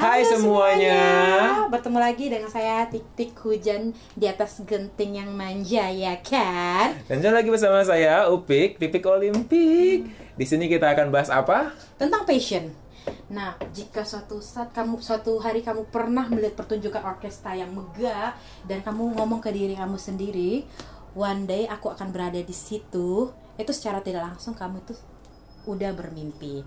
Hai semuanya. Bertemu lagi dengan saya Tik Tik Hujan di atas genting yang manja ya kan? Dan jangan lagi bersama saya Upik, Pipik Olimpik. Di sini kita akan bahas apa? Tentang passion. Nah, jika suatu saat kamu suatu hari kamu pernah melihat pertunjukan orkestra yang megah dan kamu ngomong ke diri kamu sendiri, one day aku akan berada di situ, itu secara tidak langsung kamu itu udah bermimpi.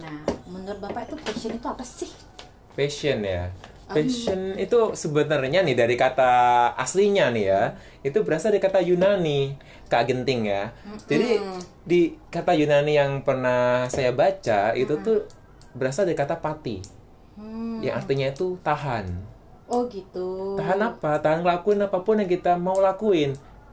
Nah, menurut Bapak itu passion itu apa sih? Passion ya. Passion itu sebenarnya nih dari kata aslinya nih ya, itu berasal dari kata Yunani, Kak Genting ya. Jadi di kata Yunani yang pernah saya baca itu tuh berasal dari kata pati, Hmm. yang artinya itu tahan. Oh gitu. Tahan apa? Tahan ngelakuin apa pun yang kita mau lakuin.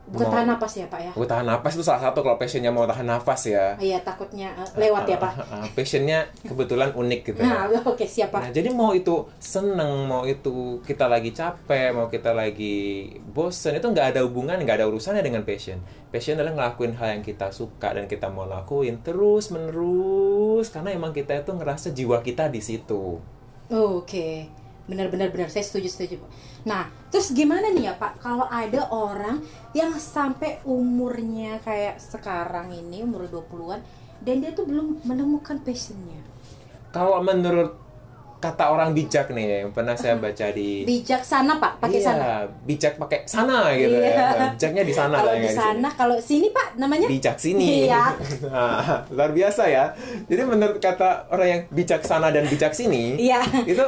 Bukan Mau- tahan napas ya Pak ya? Oh, tahan nafas itu salah satu kalau passionnya mau tahan nafas ya. Iya takutnya eh, lewat ya Pak. Ah, ah, passionnya kebetulan unik gitu ya. Nah oke siap Nah, jadi mau itu seneng, mau itu kita lagi capek, mau kita lagi bosen, itu nggak ada hubungan, nggak ada urusannya dengan passion. Passion adalah ngelakuin hal yang kita suka dan kita mau lakuin terus menerus karena emang kita itu ngerasa jiwa kita di situ. Oke, benar-benar benar saya setuju setuju Pak. Nah terus gimana nih ya Pak kalau ada orang yang sampai umurnya kayak sekarang ini umur 20-an dan dia tuh belum menemukan passionnya. Kalau menurut kata orang bijak nih yang pernah saya baca di Bijaksana Pak, pakai iya, sana. bijak pakai sana gitu Iya. ya. Bijaknya di sana Kalau di ya, di sana, kalau sini Pak namanya bijak sini. Iya. Nah, luar biasa ya. Jadi menurut kata orang yang bijaksana dan bijak sini, Iya. itu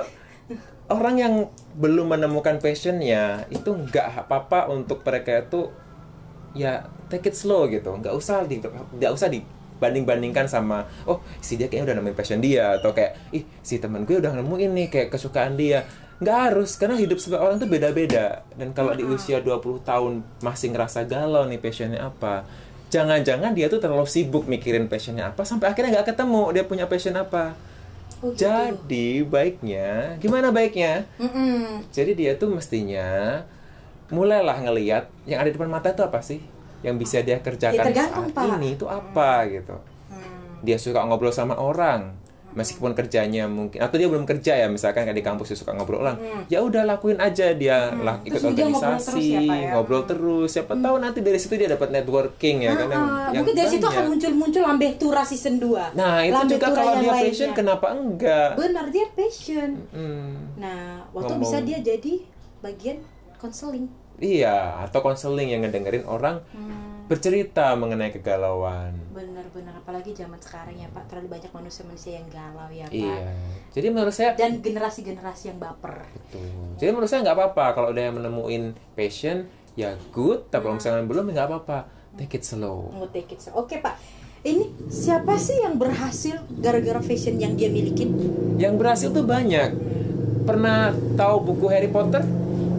orang yang belum menemukan passionnya itu nggak apa-apa untuk mereka itu ya take it slow gitu, nggak usah di nggak usah dibanding-bandingkan sama oh si dia kayaknya udah nemuin passion dia atau kayak ih si temen gue udah nemuin nih kayak kesukaan dia. Nggak harus karena hidup setiap orang tuh beda-beda. Dan kalau di usia 20 tahun masih ngerasa galau nih passionnya apa jangan-jangan dia tuh terlalu sibuk mikirin passionnya apa sampai akhirnya nggak ketemu dia punya passion apa Oh, gitu. jadi baiknya gimana baiknya Mm-mm. jadi dia tuh mestinya mulailah ngeliat yang ada di depan mata itu apa sih yang bisa dia kerjakan Ya, saat Pak. ini itu apa gitu Hmm. dia suka ngobrol sama orang meskipun kerjanya mungkin atau dia belum kerja ya misalkan kayak di kampus dia suka ngobrol orang ya udah lakuin aja dia lah ikut Hmm. Terus dia ngobrol organisasi terus ya, Pak, ya? ngobrol terus siapa tahu nanti dari situ dia dapat networking ya kan yang, Ah, yang mungkin dari situ akan banyak. muncul-muncul Lambe Tura season 2 nah itu Lambe juga kalau yang dia lainnya. passion kenapa enggak Benar dia passion. Hmm. Nah, waktu Ngomong. bisa dia jadi bagian konseling. Iya, atau konseling yang ngedengerin orang bercerita mengenai kegalauan. Benar-benar apalagi zaman sekarang ya Pak, terlalu banyak manusia-manusia yang galau ya Pak. Iya. Jadi menurut saya Dan generasi-generasi yang baper. betul. Jadi menurut saya nggak apa-apa kalau udah yang menemuin passion ya good, tapi kalau misalnya belum nggak apa-apa. Take it slow. Mau take it. Oke Pak, ini siapa sih yang berhasil gara-gara fashion yang dia miliki? Yang berhasil tuh banyak. Pernah tahu buku Harry Potter?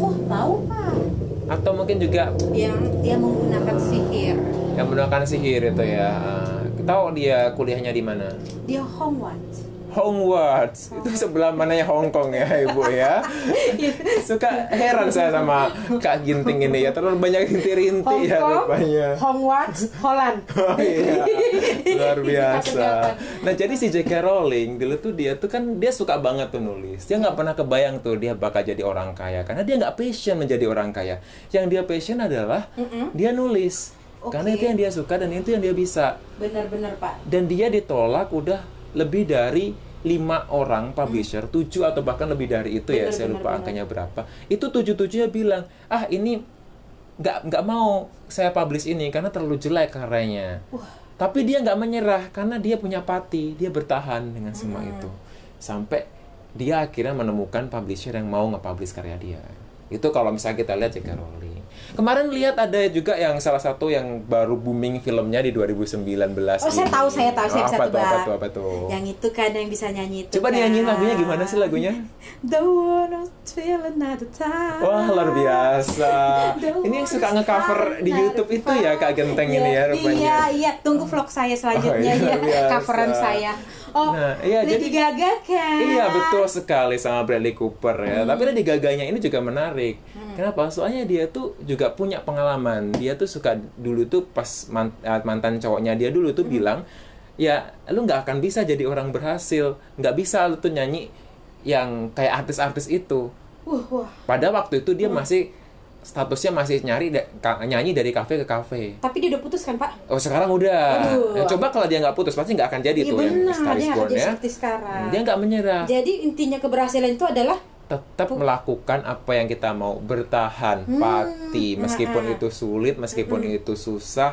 Oh tahu Pak, Atau mungkin juga yang dia menggunakan sihir. yang menggunakan sihir itu ya. Tahu dia kuliahnya di mana? Dia Hogwarts. Hogwarts itu sebelah mananya Hong Kong ya ibu ya suka heran saya sama Kak Ginting ini ya terlalu banyak inti-inti ya rupanya Hogwarts, Holland. Oh iya, luar biasa. Nah jadi si J.K. Rowling dulu tuh dia tuh kan dia suka banget tuh nulis. Dia nggak pernah kebayang tuh dia bakal jadi orang kaya karena dia nggak passion menjadi orang kaya. Yang dia passion adalah dia nulis. Karena Oke. itu yang dia suka dan itu yang dia bisa. Benar-benar Pak. Dan dia ditolak udah lebih dari lima orang publisher, tujuh atau bahkan lebih dari itu ya, Benar, saya benar, lupa benar. angkanya berapa. Itu tujuh tujuhnya bilang, ah ini nggak nggak mau saya publish ini karena terlalu jelek karyanya. Tapi dia nggak menyerah karena dia punya pati, dia bertahan dengan semua Hmm. itu sampai dia akhirnya menemukan publisher yang mau nge-publish karya dia. Itu kalau misalnya kita lihat J.K. Rowling. Kemarin lihat ada juga yang salah satu yang baru booming filmnya di 2019 Oh, saya tahu, saya tahu, saya Oh, bisa apa tuh, apa tuh, apa tuh? Yang itu kan yang bisa nyanyi itu. Coba kan. dinyanyiin lagunya gimana sih lagunya? Don't wanna feel another time. Wah luar biasa. Ini yang suka ngecover di YouTube itu ya Kak Genteng ini ya rupanya. Iya, iya. Tunggu vlog saya selanjutnya Oh, iya, ya. Coveran saya. Oh, Nah, iya, Lady jadi- Gaga kan? Iya betul sekali sama Bradley Cooper ya. Hmm. Tapi Lady Gaganya ini juga menarik. Kenapa? Soalnya dia tuh juga punya pengalaman. Dia tuh suka dulu tuh pas man- eh, mantan cowoknya dia dulu Hmm. tuh bilang, ya lu nggak akan bisa jadi orang berhasil, nggak bisa lu tuh nyanyi yang kayak artis-artis itu. Wah, wah. Pada waktu itu dia masih statusnya masih nyari da- nyanyi dari kafe ke kafe. Tapi dia udah putus kan, Pak? Oh sekarang udah. Aduh. Ya, coba kalau dia nggak putus pasti nggak akan jadi Iya tuh yang benar, Star dia Born ya. seperti sekarang. Dia nggak menyerah. Jadi intinya keberhasilan itu adalah Tetap melakukan apa yang kita mau, bertahan, Hmm, pati, meskipun nah, itu sulit, meskipun itu susah,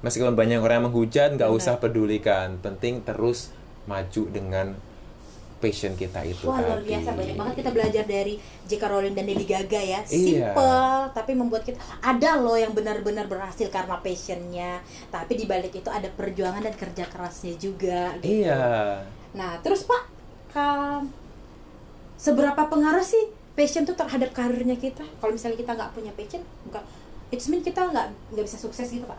meskipun banyak orang yang menghujat, nggak usah pedulikan. Penting terus maju dengan passion kita itu Wah luar biasa banyak banget kita belajar dari J.K. Rowling dan Lady Gaga ya Iya. Simple tapi membuat kita ada loh yang benar-benar berhasil karena passionnya Tapi di balik itu ada perjuangan dan kerja kerasnya juga gitu. Iya. Nah terus Pak ka- Seberapa pengaruh sih passion tuh terhadap karirnya kita Kalau misalnya kita nggak punya passion nggak It mean kita nggak nggak bisa sukses gitu Pak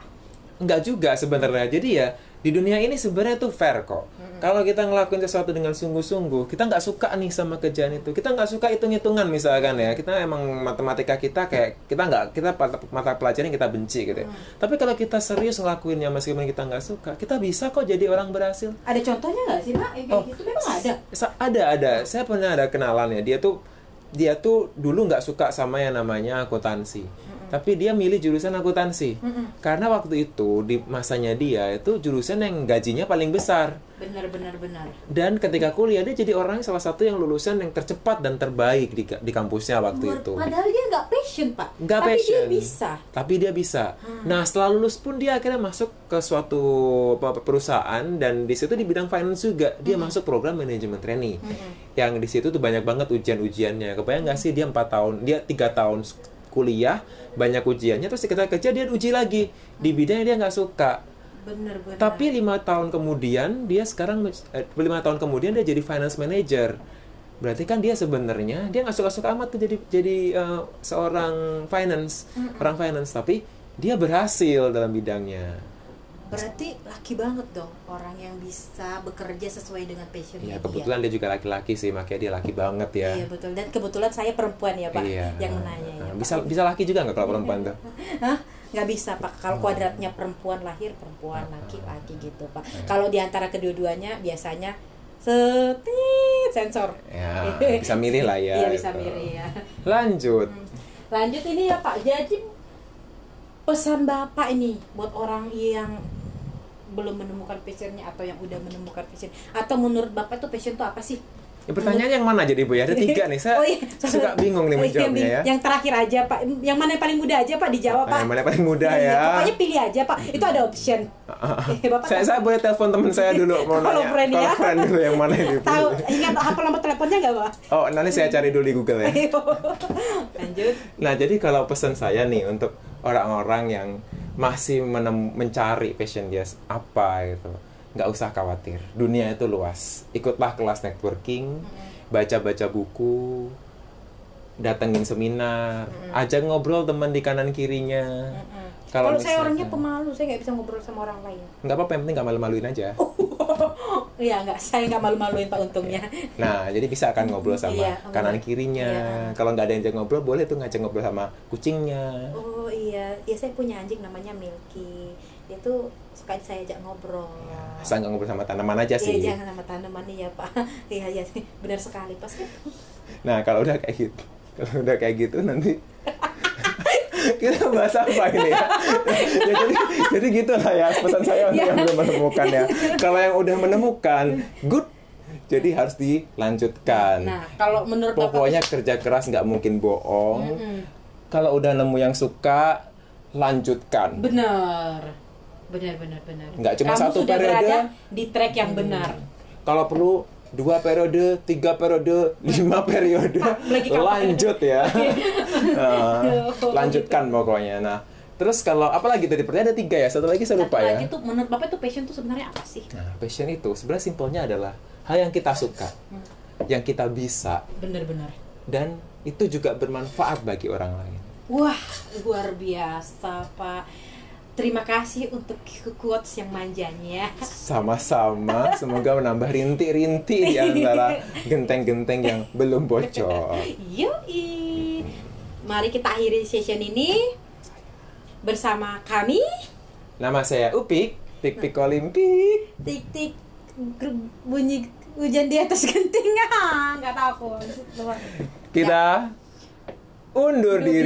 Enggak juga sebenarnya. Jadi ya di dunia ini sebenarnya tuh fair kok. Kalau kita ngelakuin sesuatu dengan sungguh-sungguh, kita nggak suka nih sama kerjaan itu. Kita nggak suka hitung-hitungan misalkan ya. Kita emang matematika kita kayak kita nggak kita mata, pelajaran kita benci gitu. ya. Tapi kalau kita serius ngelakuinnya meskipun kita nggak suka, kita bisa kok jadi orang berhasil. Ada contohnya nggak sih Pak? Kayak Oh. gitu memang ada Ada ada. Saya pernah ada kenalan ya. Dia tuh dia tuh dulu nggak suka sama yang namanya akuntansi. Tapi dia milih jurusan akuntansi. Karena waktu itu di masanya dia itu jurusan yang gajinya paling besar. Benar benar benar Dan ketika kuliah dia jadi orang salah satu yang lulusan yang tercepat dan terbaik di, di kampusnya waktu itu. Padahal dia nggak passion pak. Nggak Tapi passion. dia bisa. Tapi dia bisa. Nah, setelah lulus pun dia akhirnya masuk ke suatu perusahaan dan di situ di bidang finance juga dia masuk program manajemen training. Yang di situ tuh banyak banget ujian-ujiannya. Kebayang nggak sih dia empat tahun, dia tiga tahun kuliah banyak ujiannya terus ketika kerja dia uji lagi di bidang yang dia nggak suka. Bener bener. Tapi lima tahun kemudian dia sekarang eh, lima tahun kemudian dia jadi finance manager. Berarti kan dia sebenarnya dia nggak suka-suka amat tuh jadi jadi eh, seorang finance orang finance tapi dia berhasil dalam bidangnya. Berarti laki banget dong orang yang bisa bekerja sesuai dengan passionnya Ya kebetulan dia juga laki-laki sih makanya dia laki banget ya. Iya betul. Dan kebetulan saya perempuan ya pak Iya. yang menanya ya. Nah, Pak. bisa bisa laki juga nggak kalau perempuan tuh? Hah? Nggak bisa pak. Kalau Oh. kuadratnya perempuan lahir perempuan laki-laki gitu pak. Kalau di antara kedua-duanya biasanya setit sensor. Ya bisa milih lah ya. Iya bisa gitu. milih ya. Lanjut. Lanjut ini ya Pak. Jadi pesan Bapak ini buat orang yang belum menemukan passionnya atau yang udah menemukan passion atau menurut Bapak tuh passion itu apa sih? Ya, pertanyaan yang mana jadi Bu ya? Ada tiga nih. Saya Oh iya. suka bingung nih Oh iya, menjawabnya ya. Yang terakhir aja Pak. Yang mana yang paling mudah aja Pak dijawab Pak. yang mana paling mudah Iya, ya? Pokoknya pilih aja Pak. Itu ada option. Eh, Bapak saya, saya boleh telepon teman saya dulu mau Kalau nanya. friend ya. Kalau friend dulu yang mana yang tahu ingat hafal nomor teleponnya nggak Pak? Oh, nanti saya cari dulu di Google ya. Lanjut. Nah, jadi kalau pesan saya nih untuk orang-orang yang masih menem- mencari passion dia apa gitu. Nggak usah khawatir. Dunia itu luas. Ikutlah kelas networking, baca-baca buku, datengin seminar, ajak ngobrol teman di kanan kirinya. Kalau saya orangnya pemalu, saya nggak bisa ngobrol sama orang lain. nggak apa-apa, yang penting nggak malu-maluin aja. Iya nggak, saya nggak malu-maluin Pak untungnya. Nah, jadi bisa kan ngobrol sama Iya, kanan ngobrol. kirinya. Iya. Kalau nggak ada yang ngobrol, boleh tuh ngajak ngobrol sama kucingnya. Oh iya, ya saya punya anjing namanya Milky. Dia tuh suka saya ajak ngobrol. Asal nggak ngobrol sama tanaman aja Iya sih. jangan sama tanaman nih ya Pak. Iya iya benar sekali pas Nah, kalau udah kayak gitu, kalau udah kayak gitu nanti kita bahas apa ini ya? ya jadi, jadi gitu lah ya pesan saya untuk yang belum menemukan ya. Kalau yang udah menemukan, good. Jadi harus dilanjutkan. Nah kalau menurut Pokoknya kerja keras nggak mungkin bohong. Kalau udah nemu yang suka, lanjutkan. Benar, benar benar benar. Nggak cuma Kamu satu sudah periode. berada di track yang benar. Kalau perlu dua periode, tiga periode, lima periode, lagi lanjut ya. Oh, lanjutkan pokoknya. Nah, terus kalau apalagi tadi pertanyaan ada tiga ya, satu lagi saya Satu lupa ya. lagi tuh menurut Bapak tuh passion tuh sebenarnya apa sih? Nah, passion itu sebenarnya simpelnya adalah hal yang kita suka, yang kita bisa, Benar-benar. dan itu juga bermanfaat bagi orang lain. Wah luar biasa Pak. Terima kasih untuk quotes yang manjanya. Sama-sama, semoga menambah rintik-rintik di antara genteng-genteng yang belum bocor. Yoi. Mari kita akhiri session ini bersama kami Nama saya Upik, Pik Pik Olimpik. tik tik bunyi hujan di atas genting ah nggak tahu aku kita undur diri